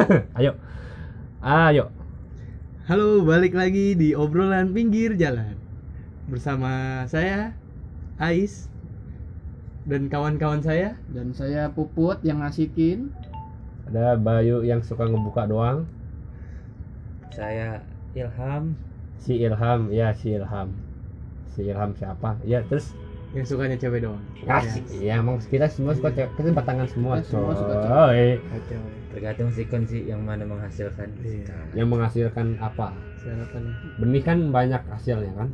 Ayo. Ayo. Halo, balik lagi di obrolan pinggir jalan bersama saya Ais dan kawan-kawan saya. Dan saya Puput yang ngasihin. Ada Bayu yang suka ngebuka doang. Saya Ilham Si Ilham, ya si Ilham. Si Ilham siapa? Ya terus yang sukanya cewek doang. ya, ya emang kita semua suka cewek, kita batangan semua. Kita semua suka cewek. tergantung sikon sih yang mana menghasilkan Iya. Yang menghasilkan apa? Sarapan. Benih kan banyak hasilnya kan?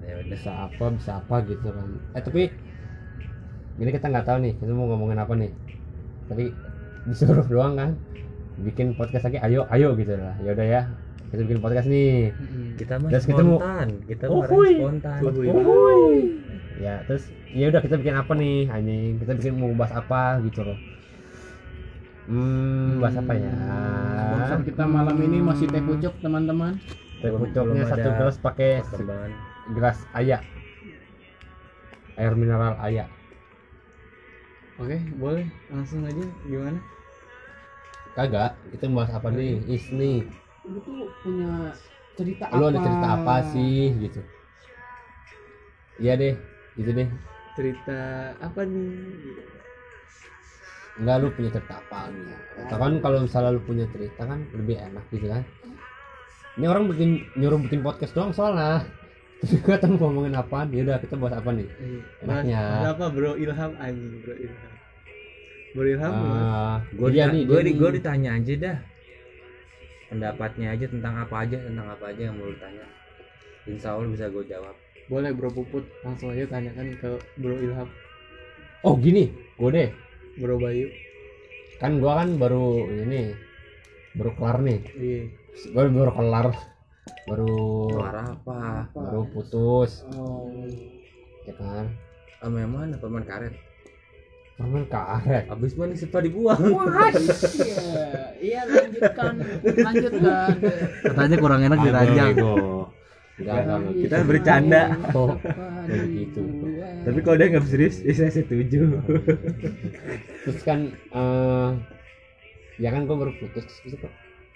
ya Bisa apa, bisa apa gitu kan. Eh tapi ini kita nggak tahu nih, kita mau ngomongin apa nih. Tadi disuruh doang kan. Bikin podcast lagi, ayo, ayo gitu lah. Ya udah ya. Kita bikin podcast nih. Kita mah Terus kita mau- spontan kita Oh, spontan Uhuy. Ya, terus ya udah kita bikin apa nih anjing? Kita bikin mau bahas apa gitu loh. Hmm, bahas apa ya? Sponsor kita malam ini masih teh pucuk teman-teman. Teh pucuknya satu gelas pakai gelas ayak. Air mineral ayak. Oke, boleh langsung aja gimana? Kagak, kita bahas apa nih? Is nih. Lu tuh punya cerita apa? Lu ada cerita apa sih gitu? Iya deh, gitu deh. Cerita apa nih? Enggak lu punya cerita apa nih? Atau kan kalau misalnya lu punya cerita kan lebih enak gitu kan? Ini orang bikin nyuruh bikin podcast doang soalnya. Tahu mau ngomongin apaan. Ya udah kita bahas apa nih? Bahas Enaknya. bahas apa Bro Ilham anjing, Bro Ilham. Bro Ilham gimana? Ah, gue dia nih, gue nih. gue ditanya aja dah pendapatnya aja tentang apa aja tentang apa aja yang mau lu tanya insya Allah bisa gue jawab Boleh Bro Puput langsung aja tanyakan ke Bro Ilham, Oh gini, gue deh. Bro Bayu. Kan gua kan baru ini baru kelar nih. Iya. Baru baru kelar. Baru suara apa baru putus, Oh, ya kan? sama yang mana permen karet Permen karet. abis mana setelah dibuang iya, iya lanjutkan, lanjutkan. Katanya kurang enak Enggak, enggak, kita bercanda. Oh, kayak gitu. tapi kalau dia nggak serius ya saya setuju. Terus kan eh ya kan gue baru putus terus itu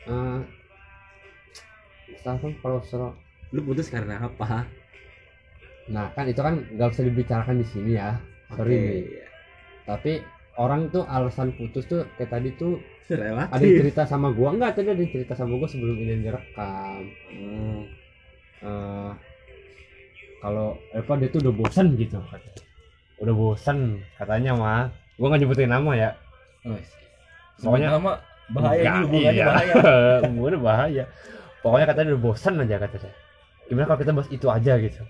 eh setelah kan kalau setelah- lu putus karena apa? Nah kan itu kan nggak bisa dibicarakan di sini ya. Sorry Oke, nih tapi orang tuh alasan putus tuh kayak tadi tuh relatif ada yang cerita sama gua. Enggak tadi ada yang cerita sama gua sebelum ini direkam. Hmm. Eh, kalau apa dia tuh udah bosan gitu. Katanya. udah bosan katanya mah. Gua nggak nyebutin nama ya. Pokoknya- nama bahaya Enggak, ini iya. bahaya. Hubungannya bahaya. Pokoknya katanya udah bosan aja katanya gimana kalau kita bahas itu aja gitu?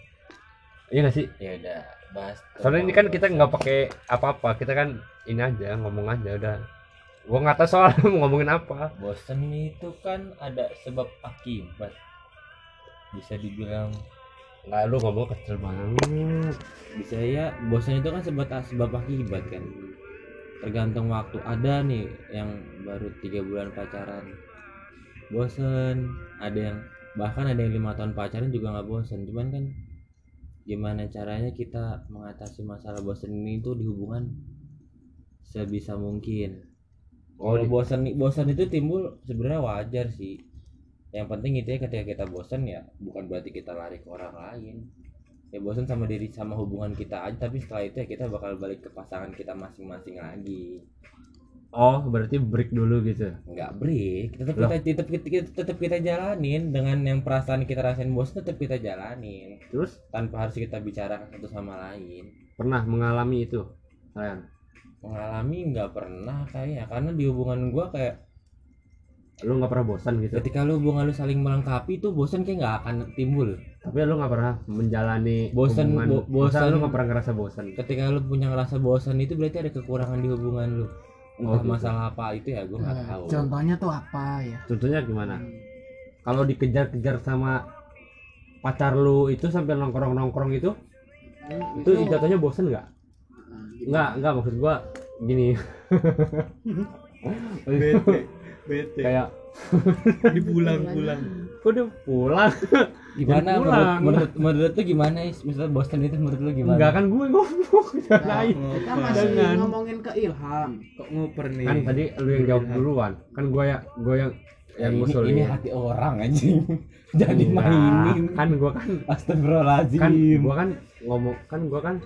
Iya gak sih? Ya udah bahas soalnya ini kan kita nggak pakai apa-apa. Kita kan ini aja ngomong aja udah. Gua nggak tahu soal mau ngomongin apa. Bosan itu kan ada sebab akibat bisa dibilang nggak lu ngomong kecil banget. Bisa ya bosan itu kan sebab sebab akibat kan. Tergantung waktu. Ada nih yang baru tiga bulan pacaran bosan ada yang bahkan ada yang lima tahun pacaran juga nggak bosan cuman kan gimana caranya kita mengatasi masalah bosan ini tuh di hubungan sebisa mungkin. Oh kalau bosan bosan itu timbul sebenarnya wajar sih yang penting itu ya ketika kita bosan ya bukan berarti kita lari ke orang lain. Ya bosan sama diri sama hubungan kita aja tapi setelah itu ya kita bakal balik ke pasangan kita masing-masing lagi. Oh berarti break dulu gitu? Nggak break tetap Loh. kita tetap kita tetap kita jalanin. Dengan yang perasaan kita rasain bosan tetap kita jalanin. Terus? Tanpa harus kita bicarakan satu sama lain. Pernah mengalami itu kalian mengalami nggak pernah kayaknya karena di hubungan gua kayak lu nggak pernah bosan gitu? Ketika lu hubungan lu saling melengkapi tuh bosan kayak nggak akan timbul. Tapi lu nggak pernah menjalani Bosan, bo- bosan. lu nggak pernah ngerasa bosan. Ketika lu punya ngerasa bosan itu berarti ada kekurangan di hubungan lu. Oh, entah gitu. masalah apa itu ya gue nggak Nah, tahu. contohnya tuh apa ya? contohnya gimana? Kalau dikejar-kejar sama pacar lu itu sampai nongkrong-nongkrong itu itu jatuhnya bosen nggak? Nggak nggak maksud gua gini Bete, kayak Dipulang-pulang. kok udah pulang? Gimana Jangan menurut, pulang. menurut menurut lu gimana is? Misalnya Boston itu menurut lu gimana? Enggak kan gue ngomong. Nah, lain. kita masih Jangan. ngomongin ke Ilham. Kok ngoper nih? Kan tadi lu yang jawab duluan. Kan gue ya gue yang yang ini, ngusulin. ini hati orang anjing. Jadi Enggak. mainin kan gue kan astagfirullahaladzim. kan gue kan ngomong kan gue kan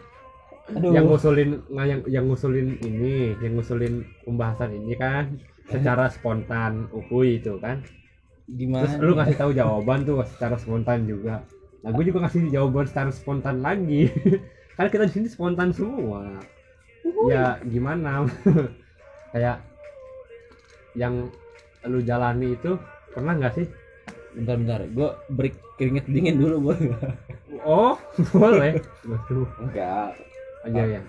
Aduh. yang ngusulin nggak yang yang ngusulin ini yang ngusulin pembahasan ini kan secara spontan ukui itu kan. Gimana? Terus lu ngasih tahu jawaban tuh secara spontan juga. Nah gue juga ngasih jawaban secara spontan lagi. Kan kita di sini spontan semua. Ya gimana? Kayak yang lu jalani itu pernah nggak sih? Bentar bentar. Gue break keringet dingin dulu boleh nggak? oh boleh. Enggak. Aja ya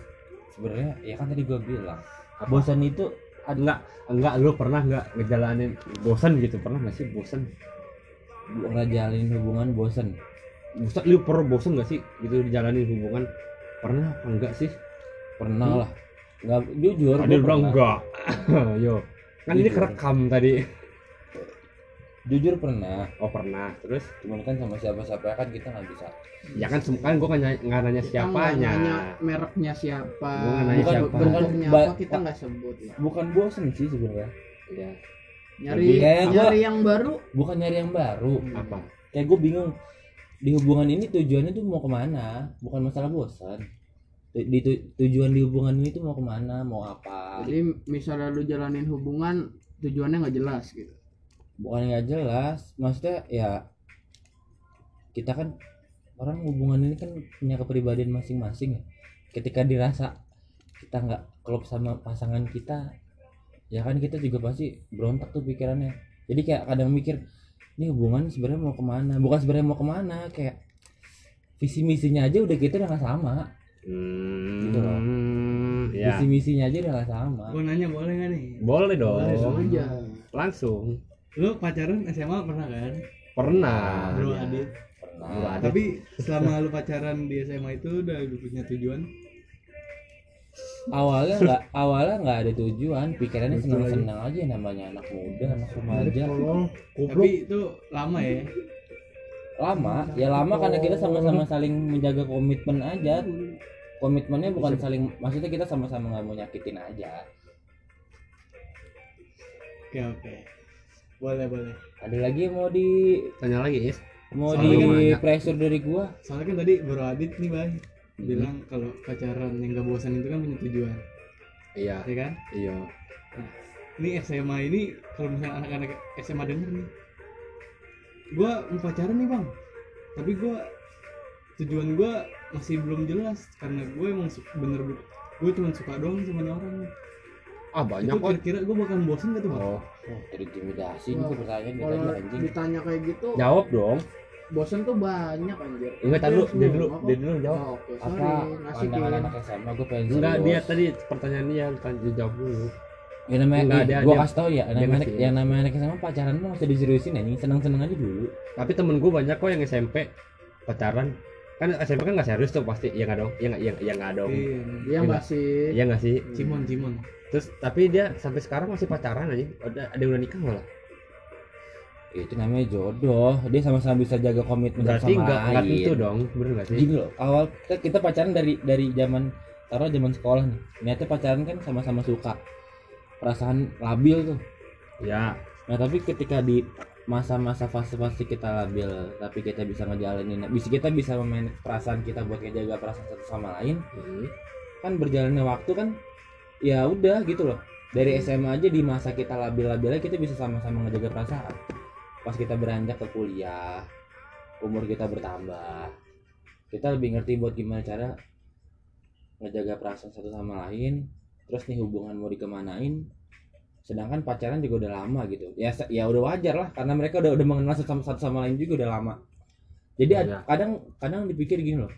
sebenarnya ya kan tadi gue bilang bosan itu enggak enggak lu pernah nggak ngejalanin bosan gitu pernah nggak sih bosan ngejalanin hubungan bosan bosan lu pernah bosan nggak sih gitu dijalanin hubungan? Pernah apa enggak sih? Pernah lah. Nggak jujur ada bilang enggak. Yo. Kan ini Jujur. kerekam tadi jujur pernah. Oh pernah. Terus? Cuman kan sama siapa-siapa kan kita nggak bisa. Ya kan kan gua nggak nanya, nggak nanya Kita siapanya. nanya mereknya siapa. Gua nggak nanya bukan siapa. Ba- apa kita nggak sebut. Lah. bukan bosan sih sebenarnya. Ya nyari Lebih- Eh, gua- nyari yang baru. Bukan nyari yang baru. Apa? Kayak gue bingung di hubungan ini tujuannya tuh mau ke mana? Bukan masalah bosan di tu- tujuan di hubungan ini tuh mau ke mana? Mau apa? Jadi misalnya lu jalanin hubungan tujuannya nggak jelas gitu bukan nggak jelas maksudnya ya kita kan orang hubungan ini kan punya kepribadian masing-masing ya. Ketika dirasa kita nggak klop sama pasangan kita ya kan kita juga pasti berontak tuh pikirannya. Jadi kayak kadang mikir ini hubungan sebenarnya mau ke mana? Bukan sebenarnya mau ke mana kayak visi misinya aja udah kita udah nggak sama. Hmm, Gitu loh. ya visi misinya aja udah nggak sama. Gue nanya boleh nggak nih? Boleh dong. Langsung aja langsung lu pacaran SMA pernah kan? Pernah. Bro ya. Adit. Pernah. Bro Adit. tapi selama lu pacaran di SMA itu udah lu punya tujuan? Awalnya nggak awalnya nggak ada tujuan. Pikirannya senang senang aja namanya anak muda anak remaja. Tapi itu lama ya? Lama. Ya lama karena kita sama-sama saling menjaga komitmen aja. Komitmennya bukan saling maksudnya kita sama-sama nggak mau nyakitin aja. Oke oke boleh boleh. Ada lagi yang mau di tanya lagi Is. mau Soalnya di kan pressure dari gua? Soalnya kan tadi bro Adit nih bang bilang kalau pacaran yang gak bosan itu kan punya tujuan. Iya. Ya kan? Iya. Ini SMA ini kalau misalnya anak-anak SMA denger nih. Gua mau pacaran nih bang. Tapi gua tujuan gua masih belum jelas. Karena gue emang su- bener gue cuma suka doang sama orang ah banyak kok kira-kira gue bakal bosen gak tuh bang oh. Oh terintimidasi ini Wah, pertanyaan kalau tadi anjing. ditanya kayak gitu jawab dong. bosan tuh banyak anjir. Enggak tadi dulu dia dulu dia dulu jawab. Oh, oke apa? sorry pandangan anak SMA gua pengen enggak dia tadi pertanyaan dia tanya dia jawab dulu. Ya namanya Enggak, dia- gua dia- kasih tau ya namanya ngasih. yang namanya anak SMA pacaran nggak usah diseriusin anjing. Senang-senang aja dulu. Tapi temen gue banyak kok yang SMP pacaran kan SMP kan nggak serius tuh pasti. Iya nggak dong iya nggak iya iya nggak dong. Iya dia Enggak. masih iya nggak sih? Cimon Cimon terus tapi dia sampai sekarang masih pacaran aja. Ada ada yang udah nikah malah itu namanya jodoh. Dia sama-sama bisa jaga komitmen berarti sama nggak nggak lain. tentu dong. Bener nggak sih? Gini loh awal kita, kita pacaran dari dari zaman taruh zaman sekolah nih. Niatnya pacaran kan sama-sama suka. Perasaan labil tuh. Ya. Nah tapi ketika di masa-masa fase-fase kita labil tapi kita bisa ngejalanin. Bisa kita bisa memain perasaan kita buat ngejaga perasaan satu sama lain. Hmm. kan berjalannya waktu kan ya udah gitu loh. Dari SMA aja di masa kita labil-labilnya kita bisa sama-sama ngejaga perasaan. Pas kita beranjak ke kuliah umur kita bertambah kita lebih ngerti buat gimana cara ngejaga perasaan satu sama lain. Terus nih hubungan mau dikemanain sedangkan pacaran juga udah lama gitu. Ya ya udah wajar lah karena mereka udah udah mengenal satu sama satu sama lain juga udah lama. Jadi ad- Iya. kadang kadang dipikir gini loh.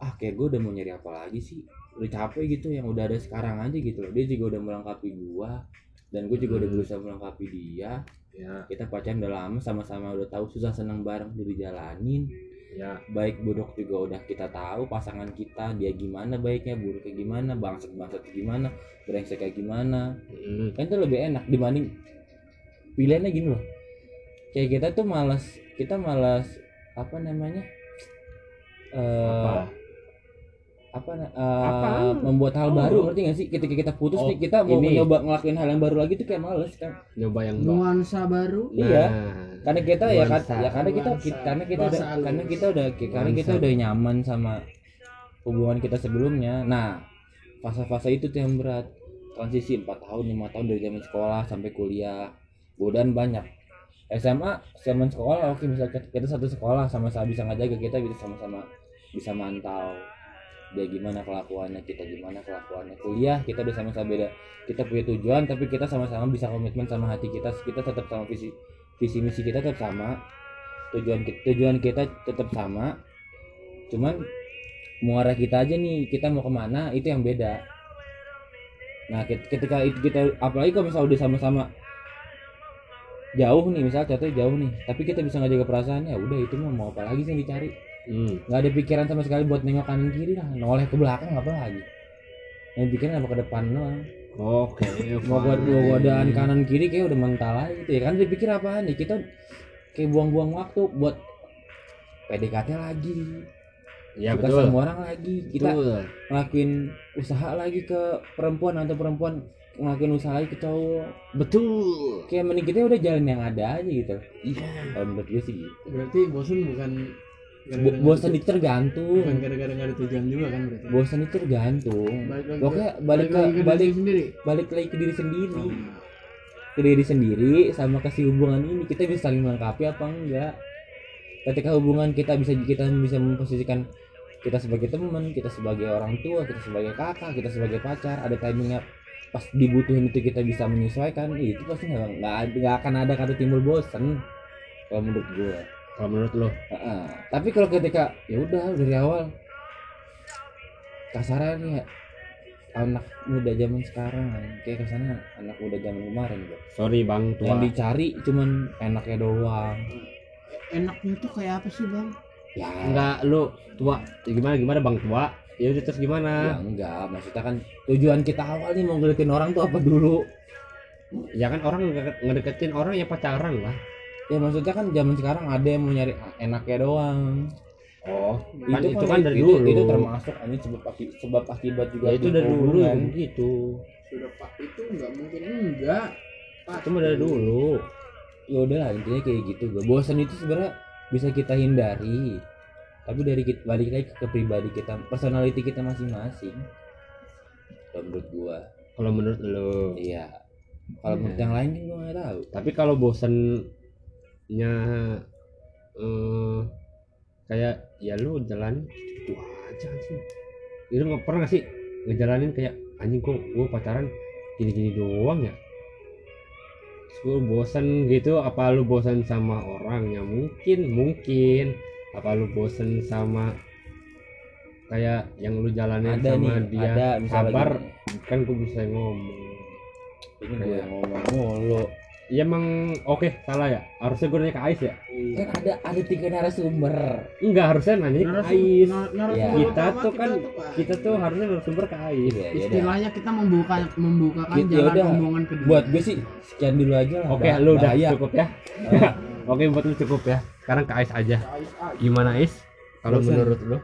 Ah kayak gue udah mau nyari apa lagi sih? Udah capek gitu yang udah ada sekarang aja gitu loh. Dia juga udah melengkapi gua dan gue juga udah Hmm. berusaha melengkapi dia. Ya kita pacaran udah lama sama-sama udah tahu susah senang bareng udah dijalanin ya baik buruk juga udah kita tahu pasangan kita dia gimana baiknya buruknya gimana bangsat bangsat gimana brengsek kayak gimana Hmm. kan itu lebih enak dibanding pilihannya gini loh kayak kita tuh malas kita malas apa namanya eh Apa? Apa na- eh, Apa? membuat hal Oh. baru ngerti gak sih ketika kita putus Oh, nih kita mau ini. mencoba ngelakuin hal yang baru lagi tuh kayak males kan nyoba yang baru nuansa baru Iya. Nah, karena kita ya kan Nuansa. ya karena kita, Nuansa. kita karena kita udah karena kita udah karena kita Nuansa. udah nyaman sama hubungan kita sebelumnya nah fase-fase itu tuh yang berat transisi 4 tahun lima tahun dari zaman sekolah sampai kuliah godaan banyak SMA zaman sekolah oke misalnya kita satu sekolah sama-sama bisa ngajaga kita bisa sama-sama bisa mantau dia gimana kelakuannya kita gimana kelakuannya. Kuliah kita udah sama-sama beda. Kita punya tujuan tapi kita sama-sama bisa komitmen sama hati kita. Kita tetap sama visi visi misi kita tetap sama. Tujuan kita tujuan kita tetap sama. Cuman muara kita aja nih kita mau ke mana itu yang beda. Nah ket- ketika itu kita apalagi kalau misalnya udah sama-sama jauh nih misal contohnya jauh nih tapi kita bisa ngejaga perasaan ya udah itu mau apa lagi sih yang dicari hmm. nggak ada pikiran sama sekali buat nengok kanan kiri lah. Noleh ke belakang apa lagi. Yang pikiran apa ke depan doang. Oke mau gua fine. gua godaan kanan kiri kayak udah mental aja gitu ya. Kan dipikir apaan nih kita kayak buang-buang waktu buat PDKT lagi. Ya suka betul. sama orang lagi. Kita betul. ngelakuin usaha lagi ke perempuan atau perempuan ngelakuin usaha lagi ke cowok. Betul. Kayak mending kita udah jalan yang ada aja gitu. Iya. Kalau menurut gue sih gitu. Berarti bosen bukan Bo- gara-gara bosan itu tergantung. Gara-gara nggak ada tujuan juga kan berarti? Bosan itu tergantung. Pokoknya ke- balik ke balik balik lagi ke diri sendiri. Ke diri sendiri sama kasih hubungan ini. Kita bisa saling melengkapi apa enggak? Ketika hubungan kita bisa kita bisa memposisikan kita sebagai teman kita sebagai orang tua kita sebagai kakak kita sebagai pacar ada timingnya pas dibutuhin itu kita bisa menyesuaikan itu pasti nggak nggak ada- nggak akan ada kata timbul bosen. Kalau menurut gue kalau menurut lo? Heeh. tapi kalau ketika ya udah dari awal. Kasarannya anak muda zaman sekarang kayak ke sana anak muda zaman kemarin bro. sorry bang tua. Yang dicari cuman enaknya doang. Enaknya tuh kayak apa sih bang? Ya. Enggak lu tua. Ya, gimana gimana bang? Tua? Ya udah terus ya gimana enggak maksudnya kan tujuan kita awal nih mau ngeliatin orang tuh apa dulu? Ya kan orang ngedeket- ngedeketin orang ya pacaran lah ya maksudnya kan zaman sekarang ada yang mau nyari enaknya doang. Oh. Kan itu, kan dari itu, dulu. itu termasuk ini sebab aki- sebab akibat juga ya itu dari dulu gitu sudah pak itu nggak mungkin enggak. Itu mah dari dulu. Ya udah lah intinya kayak gitu. Gue bosan itu sebenarnya bisa kita hindari. Tapi dari kita balik lagi ke pribadi kita personality kita masing-masing. Kalau menurut gua. Kalau menurut lo iya. Kalau menurut Iya. yang lain kan gua nggak tahu. Tapi kalau bosennya eh kayak ya lu jalan itu aja sih itu nggak pernah sih ngejalanin kayak anjing kok gue pacaran gini-gini doang ya? Terus gua bosen gitu. Apa lu bosen sama orangnya mungkin mungkin. Apa lu bosen sama kayak yang lu jalanin ada sama nih dia? ada misalnya sabar. kan gue bisa ngomong. Ini gue Kayak- ngomong mulu ya emang oke salah ya. Harusnya gue nanya ke Ais ya. Kan ada ada tiga narasumber. Enggak harusnya nanya ke Narasum- Ais. Ya. kita tuh kan Pak. kita tuh harusnya narasumber ke Ais. Ya udah. istilahnya kita membuka membukakan Gitu, jalan yaudah. omongan kedua buat gue sih sekian dulu aja lah. Oke Bah- lu udah bahaya. cukup ya. Oke buat lu cukup ya. Sekarang ke Ais aja. Gimana Ais? Kalau Bosan. menurut lu?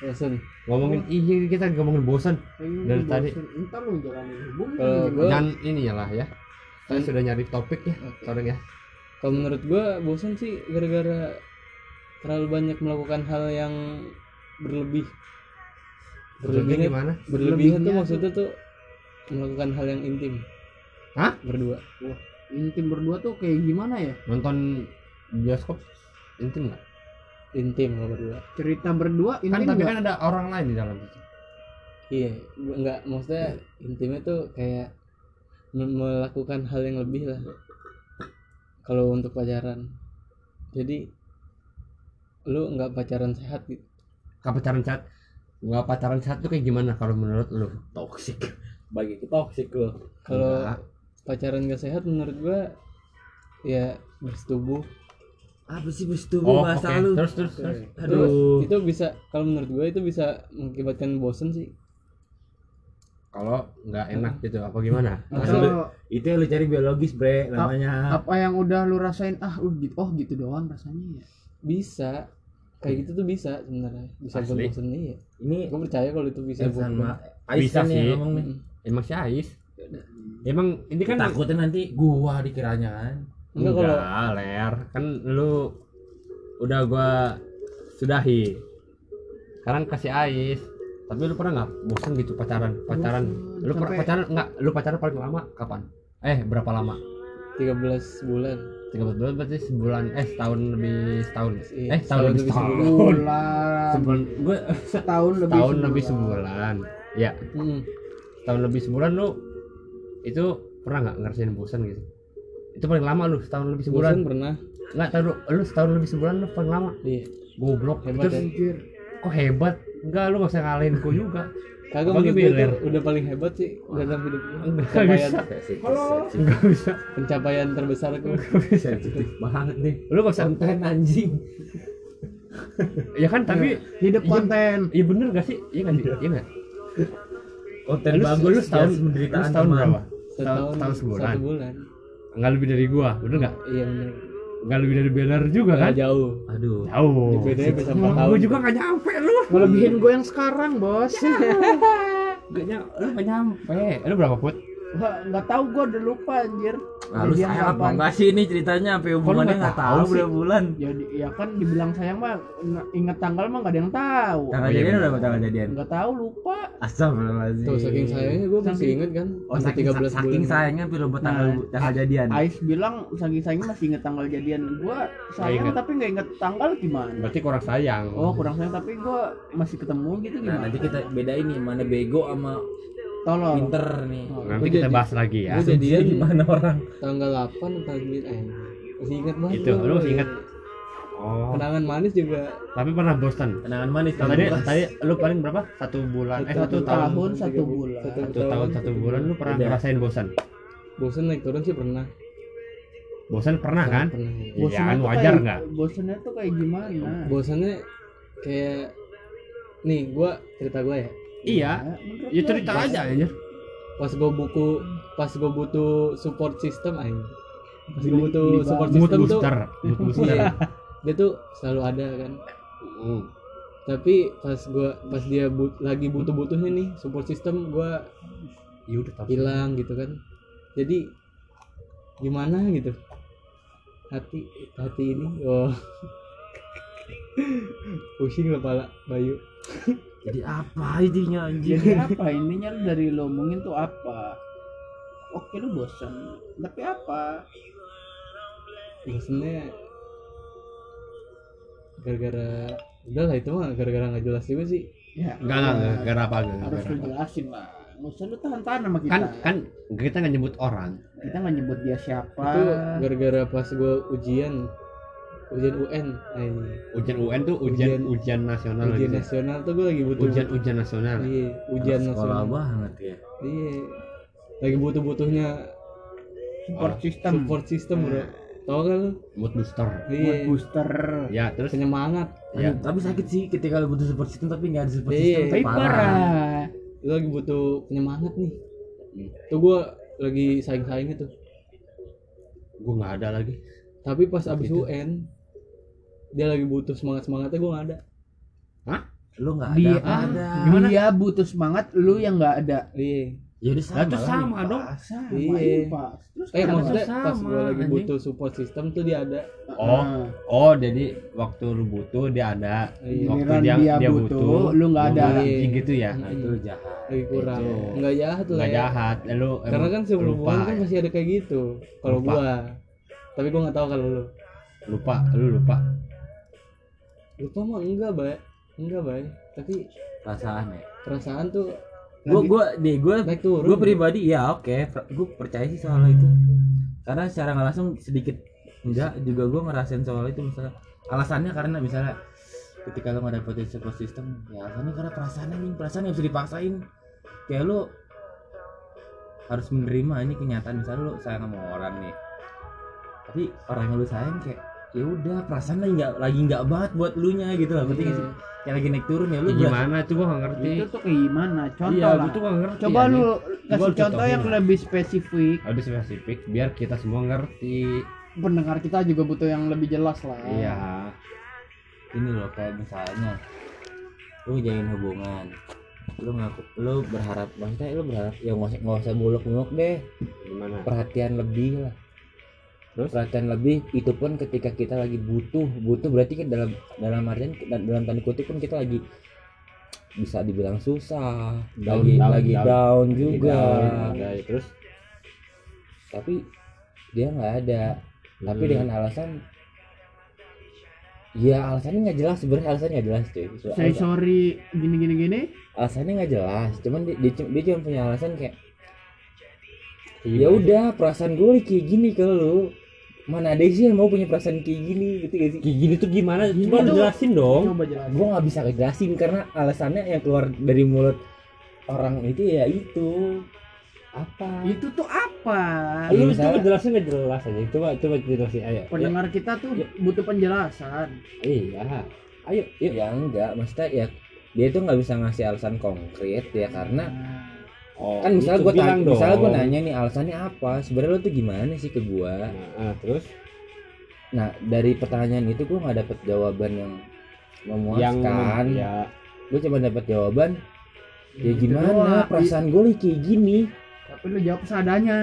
Bosen ngomongin iya kita ngomongin bosan dari tadi. entar lu jalanin hubungan. Gua- jangan ini ya lah ya saya Hmm. sudah nyari topik ya sekarang ya? Kalau menurut gua bosen sih gara-gara terlalu banyak melakukan hal yang berlebih. Berlebih berlebihan gimana? berlebihan tuh maksudnya tuh melakukan hal yang intim. Hah? berdua. Intim berdua tuh kayak gimana ya? Nonton bioskop intim nggak? Intim kalau berdua. Cerita berdua intim kan tapi nggak? kan ada orang lain di dalam itu iya gua nggak maksudnya intimnya tuh kayak melakukan hal yang lebih lah. Kalau untuk pacaran. Jadi lu nggak pacaran sehat gitu? Nggak pacaran sehat. Nggak pacaran sehat tuh kayak gimana kalau menurut lu? Toxic. Bagi ke toxic lo kalau pacaran gak sehat menurut gua ya bersetubuh. Apa sih bestu oh oke. terus terus. Terus Aduh. itu bisa kalau menurut gua itu bisa mengakibatkan bosen sih kalau nggak enak gitu apa gimana? Atau itu yang lu cari biologis bre namanya. apa yang udah lu rasain ah uh, gitu oh gitu doang rasanya ya? Bisa. Kayak gitu tuh bisa sebenarnya. Bisa Asli. buat bosen iya. Ini gue percaya kalau itu bisa sama Bisa Aisan nih sih. yang ngomong nih. Emang si Ais? Emang ini kan takutnya nanti gua dikiranya kan? Enggak, kalau- ler. Kan lu udah gua sudahi. Sekarang kasih Ais tapi lu pernah nggak bosan gitu pacaran? Pacaran. Bosen, lu pernah pacaran nggak? Lu pacaran paling lama kapan? Eh berapa lama? 13 bulan. Tiga bulan berarti sebulan eh setahun lebih setahun. Iya, eh setahun lebih setahun bulan sebulan. Gue setahun lebih setahun lebih sebulan. ya Mm. setahun lebih sebulan lu itu pernah nggak ngerasain bosan gitu? Itu paling lama lu setahun lebih sebulan. Bosan pernah. Nggak tahu lu, lu setahun lebih sebulan lu paling lama? Iya. Goblok. Hebat Terus, ya. kok hebat enggak lu gak usah ngalahin gua juga. Kagak gue Miller. tuh udah paling hebat sih dalam hidup gue Enggak pencapaian enggak bisa pencapaian terbesar gue sensitif banget nih. Lu gak usah konten anjing. Ya kan tapi hidup Iya. konten. Iya bener gak sih? Iya nggak sih? Iya. Nggak? Konten lu, bagus lu setahun penderitaan lu setahun berapa? Setahun setahun sebulan satu bulan. Nggak lebih dari gua bener nggak? Iya bener. Nggak lebih dari banner juga kan? Nggak jauh. Aduh. Jauh. Bedanya bisa empat gua tahun juga nggak nyampe lu ngelebihin gue yang sekarang bos Gak nyampe, lu nyampe. Lu berapa put? Nggak tahu gue udah lupa anjir. Nah, lu Kejadian sayang apa enggak sih ini ceritanya? Sampai hubungannya nggak tahu tahu berapa bulan. Ya, di- ya kan dibilang sayang mah nge- inget tanggal mah nggak ada yang tahu. Tanggal Oh, iya, jadian udah tanggal jadian? Nggak tahu lupa. Astagfirullahaladzim. Tuh saking sayangnya gue masih Saking- inget kan oh saking, 13 saking bulan. sayangnya pilih buat tanggal Nah, tanggal jadian. Ais bilang saking sayangnya masih inget tanggal jadian. Gue sayang inget. tapi nggak inget tanggal gimana. Berarti kurang sayang. oh kurang sayang tapi gue masih ketemu gitu nah gimana? nanti kita bedain nih mana bego sama tolong pinter nih Oh. Nanti kita jadi- bahas lagi ya. Jadian gimana orang tanggal 8 atau 9 eh masih inget banget Itu, lu masih inget? Oh. kenangan manis juga Tapi pernah bosan. kenangan manis tadi tadi lu paling berapa? Satu bulan. Eh satu Satu tahun. tahun satu bu- bulan Satu tahun satu bulan lu pernah Udah. ngerasain bosan? bosan naik turun sih pernah Bosan pernah kan? pernah Iya kan wajar nggak? bosannya tuh kayak gimana bosannya kayak nih gua cerita gua ya Iya. Ya gua cerita aja anjir. pas gua buku pas gua butuh support system aja pas gua Beli- butuh support Mood system tuh booster. Mood booster. iya dia tuh selalu ada kan Hmm. tapi pas gua pas dia bu- lagi butuh butuhnya nih support system gua Ya hilang gitu kan jadi gimana gitu hati hati ini oh pusing lah pala Bayu jadi apa intinya anjing? Jadi apa? Ininya lu dari lo omongin tuh apa? Oke lu bosan tapi apa? Bosennya gara-gara udah lah itu mah gara-gara nggak jelas juga sih. Ya Enggak enggak enggak gara apa enggak. harus gara lu jelasin lah. Nggak usah lu tahan-tahan sama kita. Kan kan kita nggak nyebut orang. kita nggak nyebut dia siapa. Itu gara-gara pas gue ujian ujian UN eh, Ujian UN tuh ujian Ujian- ujian nasional ujian gitu. nasional tuh gue lagi butuh Ujian ujian nasional. iya ujian sekolah nasional. banget ya. Iya. Lagi butuh butuhnya support system. Support system bro. Tau kan lu? Mood booster. mood iya booster. Ya terus? Penyemangat. Ya. Aduh, tapi sakit sih ketika lu butuh support system tapi nggak ada support Iya. system parah. lu lagi butuh penyemangat nih. Tuh gue lagi saing-saingnya tuh Gue nggak ada lagi. tapi pas abis Gitu. UN dia lagi butuh semangat semangatnya gue nggak ada lu nggak ada dia apa ada Gimana? dia butuh semangat lu yang nggak ada iya ya udah Lah sama itu lah, sama Pak. dong. sama Iya. ini, Pak. terus eh maksudnya pas sama, gue lagi anjing. butuh support system tuh dia ada Oh, Nah, oh jadi waktu lu butuh dia ada. Iya. Waktu dia dia dia, butuh, butuh, lu nggak ada. Iya. gitu ya. nah itu jahat lagi kurang Itu. nggak jahat lah Nggak ya jahat. Lalu karena kan sebelum lupa, kan masih ada kayak gitu kalau gua tapi gua nggak tahu kalau lu lupa, lu lupa. Lupa mah enggak bay. Enggak bay. Tapi perasaan ya? perasaan tuh gua gua deh turun gue pribadi ya oke. Gue percaya sih soal itu. Karena secara nggak langsung sedikit enggak juga gue ngerasain soal itu. Misalnya alasannya karena misalnya ketika lo nggak dapetin support system ya alasannya karena perasaan ini perasaan yang bisa dipaksain. Kayak lo harus menerima ini kenyataan. Misalnya lo sayang sama orang nih. Tapi orang yang lo sayang kayak ya udah perasaan lagi nggak lagi nggak banget buat lu nya gitu lah berarti sih? Kayak lagi naik turun ya lu Ya, gimana? Itu gua ngerti. Itu tuh kayak gimana contoh iya lah. gua tuh nggak ngerti coba anjing. lu kasih contoh contohin yang lah. lebih spesifik. Lebih spesifik biar kita semua ngerti. Pendengar kita juga butuh yang lebih jelas lah iya. Ini loh kayak misalnya lu jalin hubungan. Lu ngaku lu berharap maksudnya lu berharap ya nggak usah nggak usah deh. Gimana? Perhatian lebih lah Terus? perhatian lebih itu pun ketika kita lagi butuh butuh berarti kan dalam dalam artian dalam tanda kutip pun kita lagi bisa dibilang susah Down, lagi down, lagi down. down, juga Down, ada. terus tapi dia nggak ada tapi Hmm. dengan alasan ya alasannya nggak jelas sebenarnya alasannya nggak jelas cuy So, say alasan- sorry gini gini gini alasannya nggak jelas cuman dia, dia, dia cuma punya alasan kayak Iya. ya udah perasaan gue kayak gini ke lu mana ada sih yang mau punya perasaan kayak gini gitu gak sih? Kayak gini tuh gimana? Gini coba tuh- jelasin dong. Coba jelas gue nggak bisa ngejelasin karena alasannya yang keluar dari mulut orang itu ya itu. Apa? Itu tuh apa? Iya, lu misalnya- coba jelasin nggak? Jelas aja. Coba coba jelasin. Ayo. Pendengar kita tuh butuh penjelasan. Ya, iya. Ayo yuk. Ya enggak maksudnya ya dia tuh nggak bisa ngasih alasan konkret ya karena oh, kan misalnya gue bilang tanya misalnya gue nanya nih alasannya apa? Sebenarnya lo tuh gimana sih ke gue nah, ah, terus? Nah dari pertanyaan itu gue nggak dapet jawaban yang yang memuaskan. ya. Gue cuma dapet jawaban ya Gitu gimana? doang. perasaan gue kayak gini. Tapi lu jawab seadanya.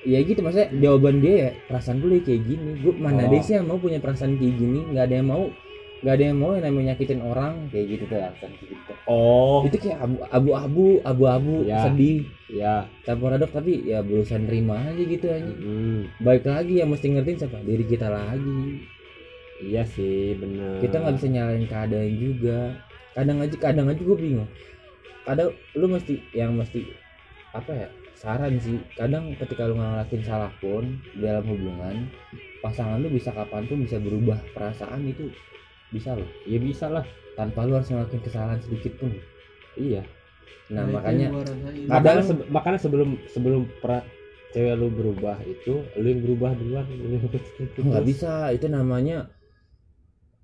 Ya gitu maksudnya jawaban dia ya perasaan gue kayak gini. Gue mana Oh. ada sih yang mau punya perasaan kayak gini? Nggak ada yang mau nggak ada yang mau yang namanya nyakitin orang kayak gitu kayak gitu oh. Itu kayak abu- abu-abu abu-abu Ya. sedih. Ya campur aduk tapi ya berusaha nerima aja gitu aja hmm, baik lagi yang mesti ngertiin siapa? Diri kita lagi. Iya sih bener. Kita nggak bisa nyalain keadaan juga. Kadang aja kadang aja gue bingung. Kadang lu mesti yang mesti apa ya saran sih. Kadang ketika lu ngelakuin salah pun dalam hubungan pasangan lu bisa kapan pun bisa berubah perasaan itu bisa loh. Ya bisa lah. Tanpa lu harus ngelakuin kesalahan sedikit pun. Iya. Nah itu makanya. Kadang- makanya, sebe- makanya sebelum sebelum pra, cewek lu berubah itu lu yang berubah duluan. Nggak bisa. Itu namanya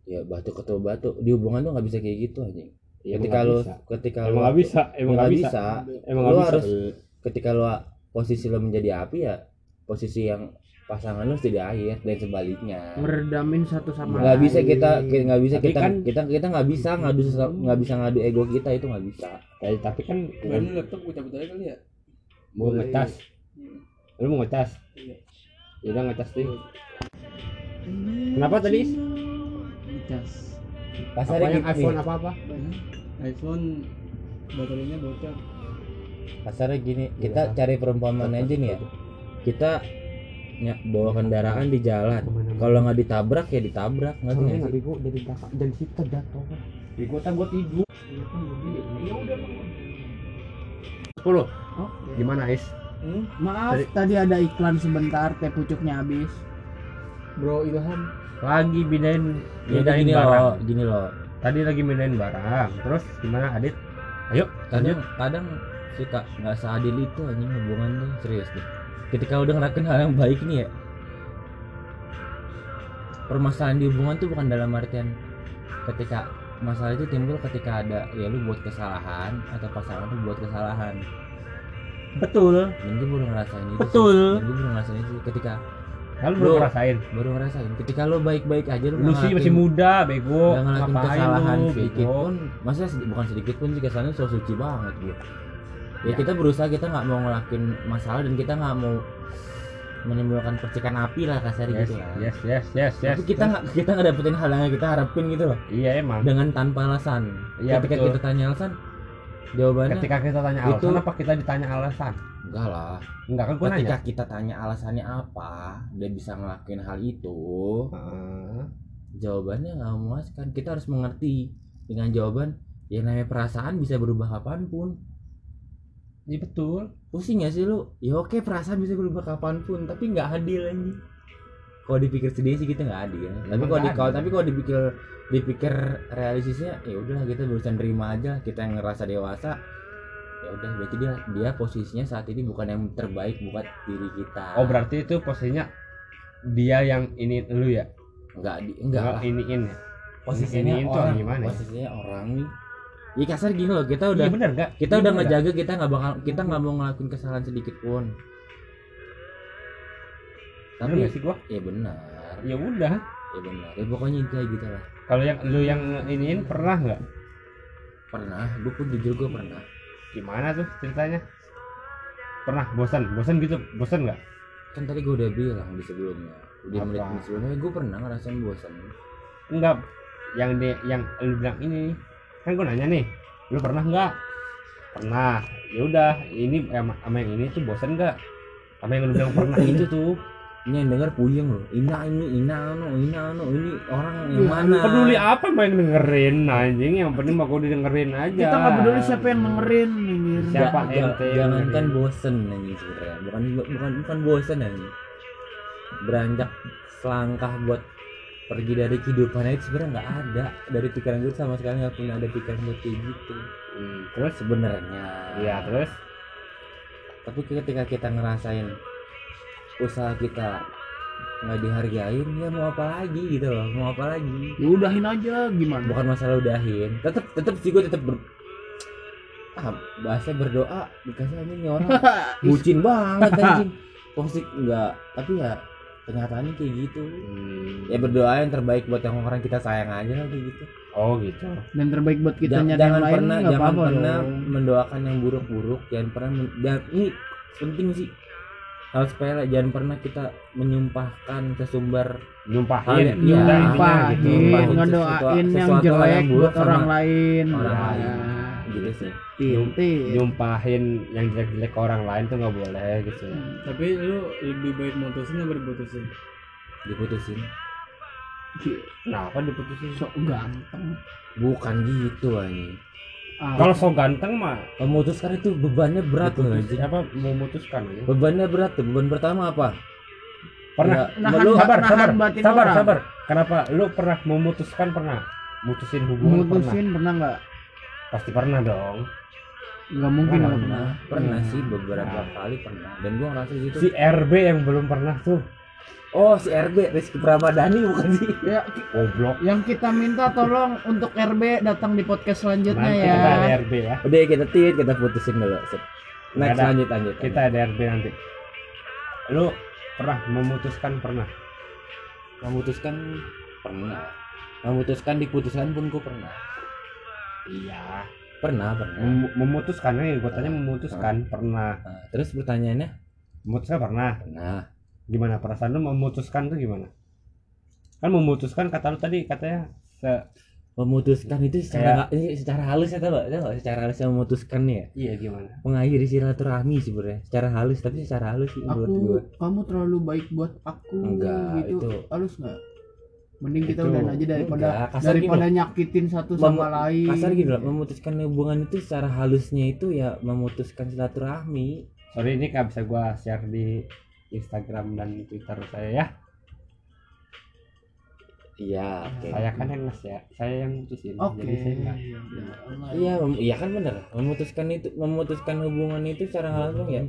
ya batu ketemu batu. Di hubungan tuh nggak bisa kayak gitu aja Ya, ketika lu bisa. ketika emang lu nggak bisa. Emang nggak bisa. bisa. Emang Lu bisa. harus- ketika lu posisi lu menjadi api ya posisi yang pasangan lu jadi air dan sebaliknya. Meredamin satu sama nggak bisa kita nggak bisa Tapi kita kan- kita kita nggak bisa ngadu nggak bisa ngadu ego kita itu nggak bisa. Ya, tapi kan Ban lu laptop gua cabut aja kali ya? Mau ngecas lu mau ngecas Iya. ya udah ngecas deh. Kenapa tadi? Cas apa kasarnya yang gini. iPhone apa apa? iPhone baterainya bocor. Kasarnya gini kita cari perumpamaan aja nih ya? Kita ny- bawa kendaraan di jalan. Kalau nggak ditabrak ya ditabrak nggak nggak sih? bego dari belakang dan situ jatuh bego tak gua tidur. Ya udah sepuluh. Oke. gimana is? Hmm? maaf Tadi- tadi ada iklan sebentar teh pucuknya habis. Bro Ilham. Lagi bedain Ya, bedain gini barang. loh gini loh. Tadi lagi bedain barang. Terus gimana Adit? Ayo kadang kadang suka nggak seadil itu anjing hubungan tuh serius deh ketika udah ngelakuin hal yang baik nih ya permasalahan di hubungan tuh bukan dalam artian ketika masalah itu timbul ketika ada ya lu buat kesalahan atau pasangan lu buat kesalahan. Betul. Dan gue baru ngerasain itu Betul. sih. dan gue baru ngerasain itu ketika kalau Lu- belum ngerasain. baru ngerasain. Ketika lu baik-baik aja lu lu sih masih muda bego. ngelakuin kesalahan lu, sedikit pun. Maksudnya sedi- bukan sedikit pun sih kesannya so suci banget gue ya, Ya. kita berusaha kita nggak mau ngelakuin masalah dan kita nggak mau menimbulkan percikan api lah kasarnya yes gitu lah yes yes yes yes. tapi kita nggak kita nggak dapetin hal yang kita harapin gitu loh. Iya emang. Dengan tanpa alasan. Iya, ketika betul. kita tanya alasan jawabannya ketika kita tanya Itu- alasan apa kita ditanya alasan? Enggak lah. Enggak kan gua ketika nanya? kita tanya alasannya apa dia bisa ngelakuin hal itu Heeh. jawabannya nggak memuaskan. Kita harus mengerti dengan jawaban yang namanya perasaan bisa berubah kapan pun iya betul. Pusing ya sih lu? Ya oke perasaan bisa berubah kapan pun tapi nggak adil lagi kalau dipikir sedih sih kita nggak adil tapi Emang kalau di kalau tapi kalau dipikir dipikir realistisnya ya udah kita berusaha nerima aja kita yang ngerasa dewasa ya udah berarti dia dia posisinya saat ini bukan yang terbaik buat diri kita. Oh berarti itu posisinya dia yang ini lu ya? Enggak di enggak lah. iniin ya? Posisinya Ini tuh orang. gimana ya? posisinya orang nih ya kasar gini loh kita udah iya bener gak kita udah ngejaga kita nggak bakal kita nggak mau ngelakuin kesalahan sedikit pun. Tapi tapi sih gua? ya benar ya udah. Ya benar ya pokoknya intinya gitu lah. Kalau yang lu yang iniin pernah nggak? Pernah. Gue pun jujur gue pernah. Gimana tuh ceritanya? Pernah? Bosan? Bosan gitu? Bosan nggak? Kan tadi gue udah bilang di sebelumnya. Apa? menit sebelumnya gue pernah ngerasain bosan. Enggak yang di yang lu bilang ini kan gua nanya nih lu pernah nggak? Pernah. Ya udah ini sama sama yang ini tuh bosan nggak? Sama yang lu bilang pernah itu tuh. Ini yang denger puyeng loh. Ina ini ina anu ina anu ini orang yang Ya, mana? peduli apa main dengerin anjing? Yang penting mah gua didengerin aja. Kita nggak peduli siapa yang dengerin anjir. Siapa ente yang jangankan dengerin? bosen nih sebenarnya. Bukan bukan bukan bosen nih beranjak selangkah buat pergi dari kehidupan itu sebenarnya nggak ada. Dari pikiran gue sama sekali nggak punya ada pikiran buat kayak gitu. Hmm, terus sebenarnya iya terus? Tapi ketika kita ngerasain usaha kita nggak dihargain ya mau apa lagi gitu loh mau apa lagi? Ya udahin aja gimana? Bukan masalah udahin tetep tetep sih gue tetep ber ah, bahasa berdoa dikasih aja nih orang. Bucin banget anjing. Posik enggak tapi ya kenyataannya kayak gitu. Hmm, ya berdoa yang terbaik buat yang orang kita sayang aja lah kayak gitu. Oh gitu. Dan terbaik buat kita Ja- jangan yang lain pernah jangan apa-apa pernah dong. mendoakan yang buruk-buruk. Jangan pernah men- dan ini penting sih. Hal sepele jangan pernah kita menyumpahkan sesumber nyumpahin. Iya, udah intinya Nyumpahin, gitu. Nyumpahin ngedoain sesuatu- yang sesuatu jelek yang buruk buat orang lain. orang Ya. lain gitu sih. Titik. nyumpahin yang jelek-jelek ke orang lain tuh nggak boleh gitu tapi lu lebih baik mutusin apa diputusin? Diputusin. Kenapa diputusin? Sok ganteng. Bukan gitu anjing Ah, kalau so ganteng mah memutuskan itu bebannya berat loh anjing. apa? Memutuskan ya? bebannya berat tuh. Beban pertama apa? Pernah. Ya, nahan, lu sabar nahan sabar. batin sabar orang. sabar. Kenapa? Lu pernah memutuskan pernah? Mutusin hubungan pernah? Mutusin pernah nggak pasti pernah dong. Nggak mungkin Pernah, nggak pernah. Pernah pernah Hmm. sih beberapa Nah. kali pernah. Dan gua ngerasa gitu si RB yang belum pernah tuh. Oh si RB Rizky Pramadani bukan sih? Ya goblok. yang kita minta tolong untuk RB datang di podcast selanjutnya nanti ya. kita ada RB ya. Udah ya, kita tit kita putusin dulu. Next ada. lanjut lanjut kita ada RB nanti. Lu pernah memutuskan pernah? Memutuskan pernah. Memutuskan diputuskan pun gua pernah iya. Pernah pernah. Mem- memutuskan nih gue tanya memutuskan pernah. Nah, terus pertanyaannya? Memutuskan pernah. Pernah. Gimana perasaan lu memutuskan tuh gimana? Kan memutuskan kata lu tadi katanya se memutuskan itu secara ini secara halus ya tau gak? Tau gak? secara halus yang memutuskan nih ya? Iya gimana? Mengakhiri silaturahmi sebenarnya secara halus tapi secara halus sih menurut aku gua. kamu terlalu baik buat aku Enggak, gitu. itu- halus nggak mending kita Itu- udah aja daripada Enggak, kasar daripada nyakitin satu sama Mem- lain. kasar gitu loh memutuskan hubungan itu secara halusnya itu ya memutuskan silaturahmi. Sorry ini nggak bisa gua share di Instagram dan Twitter saya ya. Iya oke. Saya kan yang nge ya saya yang mutusin. Oke. jadi saya nggak iya mem- iya kan bener. Memutuskan itu memutuskan hubungan itu secara langsung ya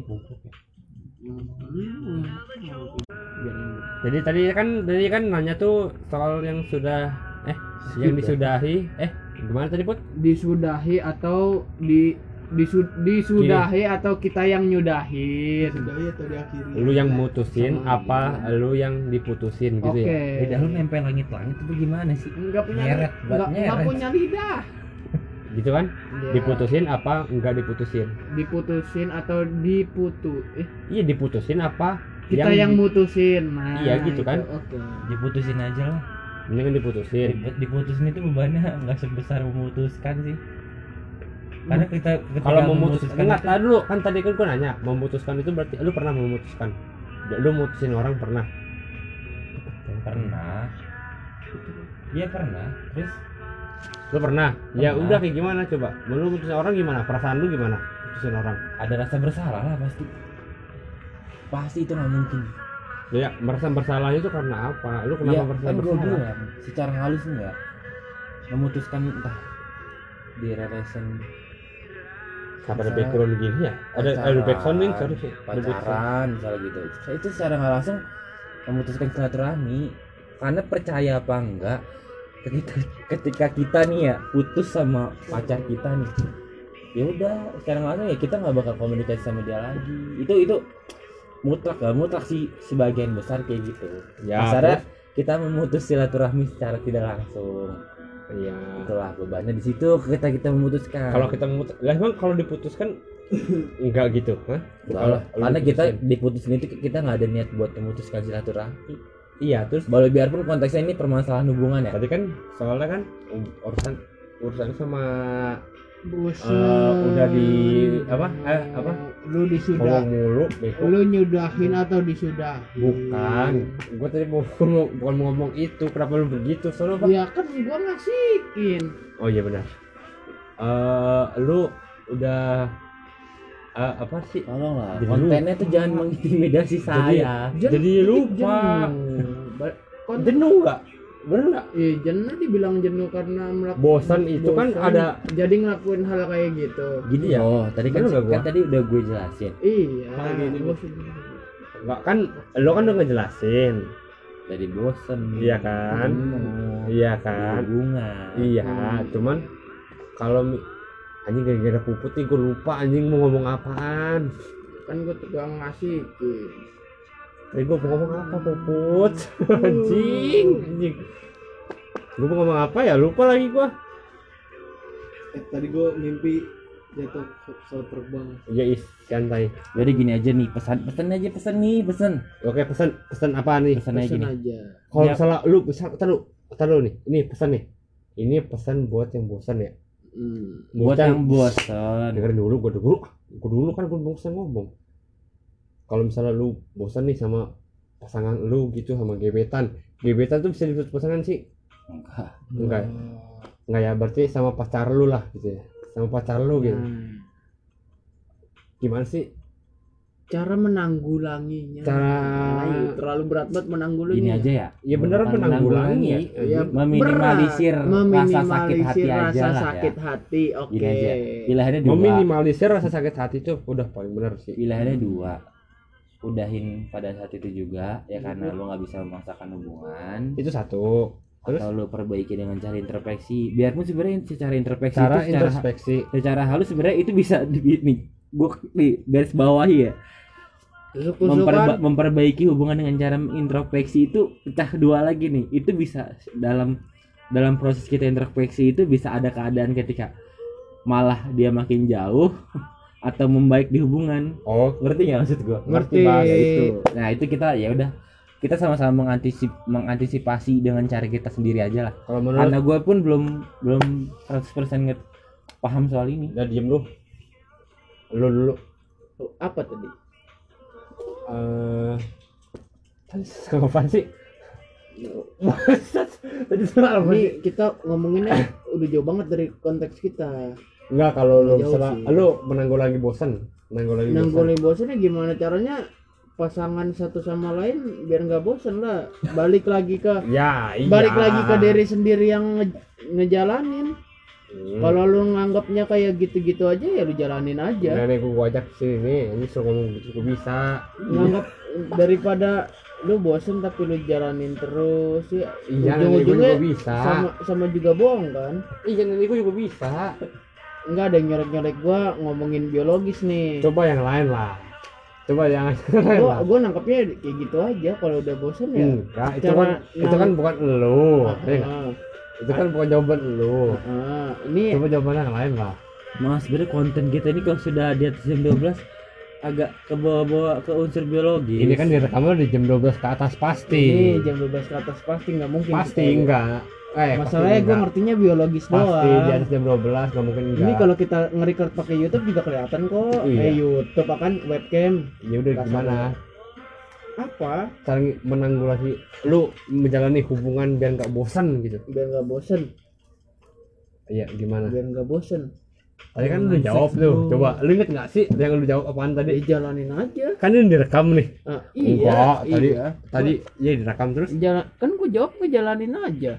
jadi tadi kan tadi kan nanya tuh soal yang sudah eh yang disudahi eh gimana tadi put? Disudahi atau di disu- disudahi atau kita yang nyudahin? Sudah ya atau diakhiri. Lu yang mutusin apa lu yang diputusin gitu oke. Ya lidah lu nempel langit-langit itu gimana sih? Nggak punya nggak punya lidah gitu kan? Ya, diputusin apa enggak diputusin? Diputusin atau diputu eh. Iya diputusin apa kita yang, mutusin nah Iya, gitu kan. oke. Diputusin aja lah. Mendingan diputusin. Diput- diputusin itu bebannya nggak sebesar memutuskan sih. Karena kita ketika kalau memutuskan enggak itu- dulu. Kan tadi kan gua nanya memutuskan itu berarti lu pernah memutuskan? Lu mutusin orang pernah? Pernah. Iya pernah. Terus lu pernah? Ya Pernah. udah kayak gimana coba? Lu mutusin orang gimana? Perasaan lu gimana? Mutusin orang. Ada rasa bersalah lah pasti. Pasti itu nggak mungkin. Ya merasa bersalah itu karena apa? Lu kenapa Iya, merasa kan bersalah? bilang secara halus enggak memutuskan entah di relation Kenapa ada background gini ya? Ada ada background nih sorry pacaran misalnya gitu. Itu secara nggak langsung memutuskan silaturahmi. Karena percaya apa enggak ketika ketika kita nih ya putus sama pacar kita nih ya udah sekarang langsung ya kita nggak bakal komunikasi sama dia lagi. Itu itu mutlak lah mutlak sih sebagian besar kayak gitu. Ya, Kasarnya kita memutus silaturahmi secara tidak langsung. Iya. itulah bebannya di situ kita kita memutuskan. Kalau kita memutus, lah emang kalau diputuskan enggak gitu, hah? Kalau- karena kita diputusin itu kita nggak ada niat buat memutuskan silaturahmi iya, terus Walau biarpun konteksnya ini permasalahan hubungan ya tadi kan soalnya kan urusan urusan sama bosan eh, udah di apa? Eh, apa? lu disudah mulu, beko. lu nyudahin atau disudah Bukan. Gua tadi mau ngomong, bukan mau ngomong itu. Kenapa lu begitu? Soalnya apa? ya kan gua ngasihin Oh iya benar. Eh, lu udah eh, apa sih? tolonglah Jadi kontennya tuh jangan mengintimidasi saya Jadi lupa. jenuh. Jenuh nggak? Bener nggak? Iya jenuh dibilang jenuh karena melakukan Bosan itu kan ada- jadi ngelakuin hal kayak gitu Gini ya? oh tadi kan, nggak gua? kan tadi udah gue jelasin iya Kayak gini, bosan. Enggak kan? Lo kan udah ngejelasin. jadi bosen Iya kan? jenuh, Iya kan? hubungan Iya, cuman kalau anjing gara-gara puput nih gue lupa anjing mau ngomong apaan. kan gua tukang ngasihin Tadi gue mau ngomong apa puput? anjing, anjing. Gue mau ngomong apa ya? Lupa lagi gua. eh, tadi gue mimpi jatuh pesawat terbang Ya is, santai. jadi gini aja nih pesan pesan aja pesan nih pesan Oke, pesan pesan apa nih? pesan aja Bosan gini aja Kalau Ya. misalnya lu pesan, tar lu, tar lu nih. Ini pesan nih. Ini pesan buat yang bosan ya. Hmm. buat yang bosan dengerin dulu, gue dulu, gue dulu kan gue bosan ngomong. Kalau misalnya lu bosan nih sama pasangan lu gitu sama gebetan, gebetan tuh bisa disebut pasangan sih? enggak Enggak, ya? enggak ya. Berarti sama pacar lu lah gitu ya. Sama pacar lu gitu. Nah, Gimana sih cara menanggulanginya cara? Ayo, terlalu berat banget menanggulanginya gini aja ya Ya beneran Bukan menanggulangi. ya meminimalisir berat. rasa sakit hati Meminimalisir aja rasa lah ya. sakit hati oke aja pilihannya dua Meminimalisir rasa sakit hati itu udah paling bener sih. pilihannya dua udahin pada saat itu juga ya karena lo nggak bisa memaksakan hubungan Itu satu. Terus atau lo perbaiki dengan cara introspeksi biarpun sebenarnya secara introspeksi cara itu secara, introspeksi. secara halus sebenarnya itu bisa di, nih gue nih garis bawahi ya. Memperba- memperbaiki hubungan dengan cara introspeksi itu pecah dua lagi nih. Itu bisa dalam dalam proses kita introspeksi itu bisa ada keadaan ketika malah dia makin jauh atau membaik di hubungan. Oh, ngerti nggak maksud gua? Ngerti. Itu. Nah itu kita ya udah. Kita sama-sama mengantisip mengantisipasi dengan cara kita sendiri aja lah. Kalau menurut karena gue pun belum belum 100% nget paham soal ini. Udah diem lu. Lu dulu. Oh, apa tadi Eh tadi sama apa sih? Tadi apa sih? ini kita ngomonginnya udah jauh banget dari konteks kita Enggak kalau lu sih. lu menanggulangi bosan, menanggulangi bosan. nanggulin bosannya gimana caranya pasangan satu sama lain biar nggak bosan lah balik lagi ke Ya, iya. balik lagi ke diri sendiri yang nge- ngejalanin Hmm. kalau lu nganggapnya kayak gitu-gitu aja ya lu jalanin aja Nah, nih gua ajak sini, ini suruh ngomong gitu gua bisa. nganggap daripada lu bosen tapi lu jalanin terus ya Iya, ujung-ujungnya juga bisa. sama sama juga bohong kan Iya, nanti gua juga bisa. enggak ada yang nyolek-nyolek gua ngomongin biologis nih Coba yang lain lah. Coba yang lain gua lah. gua nangkapnya kayak gitu aja kalau udah bosen ya Enggak, itu kan itu kan bukan lu. Ah, Ya nggak? ah, Itu kan bukan jawaban lu. ah. ini Coba jawaban yang lain lah. Mas, sebenarnya konten kita ini kalau sudah di atas jam 12 agak ke bawah-bawah ke unsur biologi. Ini kan direkamnya di jam 12 ke atas pasti. ini jam 12 ke atas pasti nggak mungkin Pasti kita- enggak. Eh, masalahnya pasti gua enggak. ngertinya biologis pasti di doang atas jam 12 nggak mungkin enggak. ini kalau kita nge-record pakai YouTube juga kelihatan kok Iya. eh YouTube akan webcam ya udah gimana? Apa Cara menanggulangi lu menjalani hubungan biar nggak bosan gitu. biar nggak bosen Iya, gimana? biar nggak bosen Tadi kan lu jawab tuh. Coba lu inget nggak sih yang lu jawab apaan tadi? ya jalanin aja Kan ini direkam nih. Ah, Enggak, iya tadi iya. tadi ya direkam terus. Jalan, kan gue jawab gue jalanin aja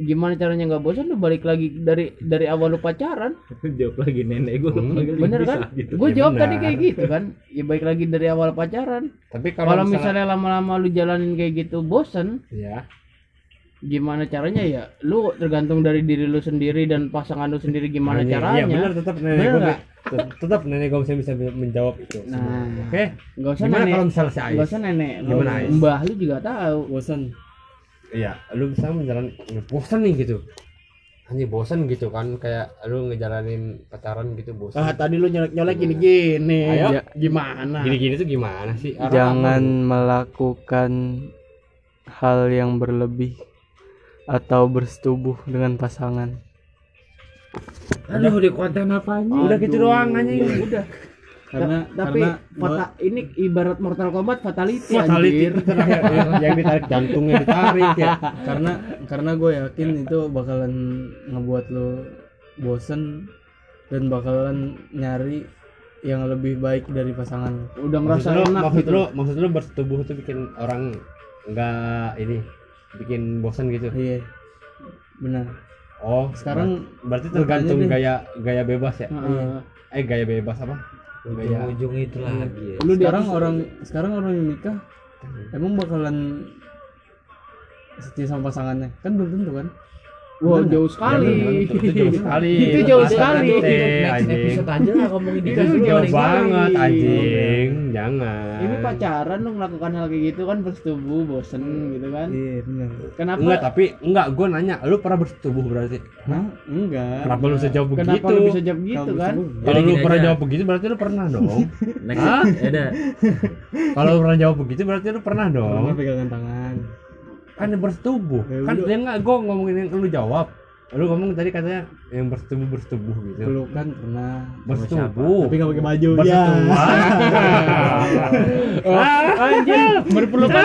gimana caranya nggak bosan lu balik lagi dari dari awal lu pacaran jawab lagi nenek gue Hmm, bener kan gitu. gue Ya jawab benar. tadi kayak gitu kan ya baik lagi dari awal pacaran Tapi kalau kalau misalnya, lama-lama lu jalanin kayak gitu bosen ya gimana caranya ya lu tergantung dari diri lu sendiri dan pasangan lu sendiri gimana Anjing, caranya Iya benar tetap nenek Bener gue tetap nenek gue bisa bisa menjawab itu. Nah. Oke. nggak usah Gimana nenek kalau misalnya si nggak Ais? usah nenek Gimana, Ais? mbah lu juga tahu bosan Iya, lu bisa menjalan bosan nih gitu. Hanya bosan gitu kan kayak lu ngejalanin pacaran gitu bosan. ah tadi lu nyolek nyolek gini gini Ayo. gimana Gini-gini tuh gimana sih? Arah Jangan melakukan hal yang berlebih atau bersetubuh dengan pasangan. Aduh di konten apanya? Udah gitu doang anjing. Ya udah karena tapi karena fata- ini ibarat Mortal Kombat fatality, Fatality anjir. yang, yang ditarik jantungnya ditarik ya. karena karena gue yakin itu bakalan ngebuat lo bosen dan bakalan nyari yang lebih baik dari pasangan lo. udah Maksud ngerasa lu, enak maksud gitu lu, maksud lu bersetubuh itu bikin orang enggak ini bikin bosan gitu. iya benar Oh, sekarang berarti tergantung gaya gaya bebas ya. Heeh. Eh gaya bebas apa? Ujung-ujung itu lagi ya. Lu di sekarang orang sekarang orang yang nikah emang bakalan setia sama pasangannya? Kan belum tentu kan Wah Bener jauh sekali. itu, itu jauh sekali. Itu jauh sekali. episode aja lah ngomongin Itu itu jauh Jauh sekali. banget anjing. Jangan. Ini pacaran lu melakukan hal kayak gitu kan bersetubuh, bosen gitu kan. iya benar Kenapa? Enggak, tapi enggak gua nanya, lu pernah bersetubuh berarti? Hah? enggak Kenapa lu bisa jawab Kenapa begitu? lu bisa jawab gitu Kalau kan? bersebut, Kalau lu pernah jawab begitu berarti lu pernah dong. Next, Hah? ya udah. Kalau lu pernah jawab begitu berarti lu pernah pernah dong. pegangan tangan Kan bersetubuh. Ya Kan dia enggak gua ngomongin yang lu jawab. Lu ngomong tadi katanya yang bersetubuh bersetubuh gitu. pelukan pernah Bersetubuh. tapi nggak pakai baju Bersetubuh. ya Oh, anjir, berpelukan.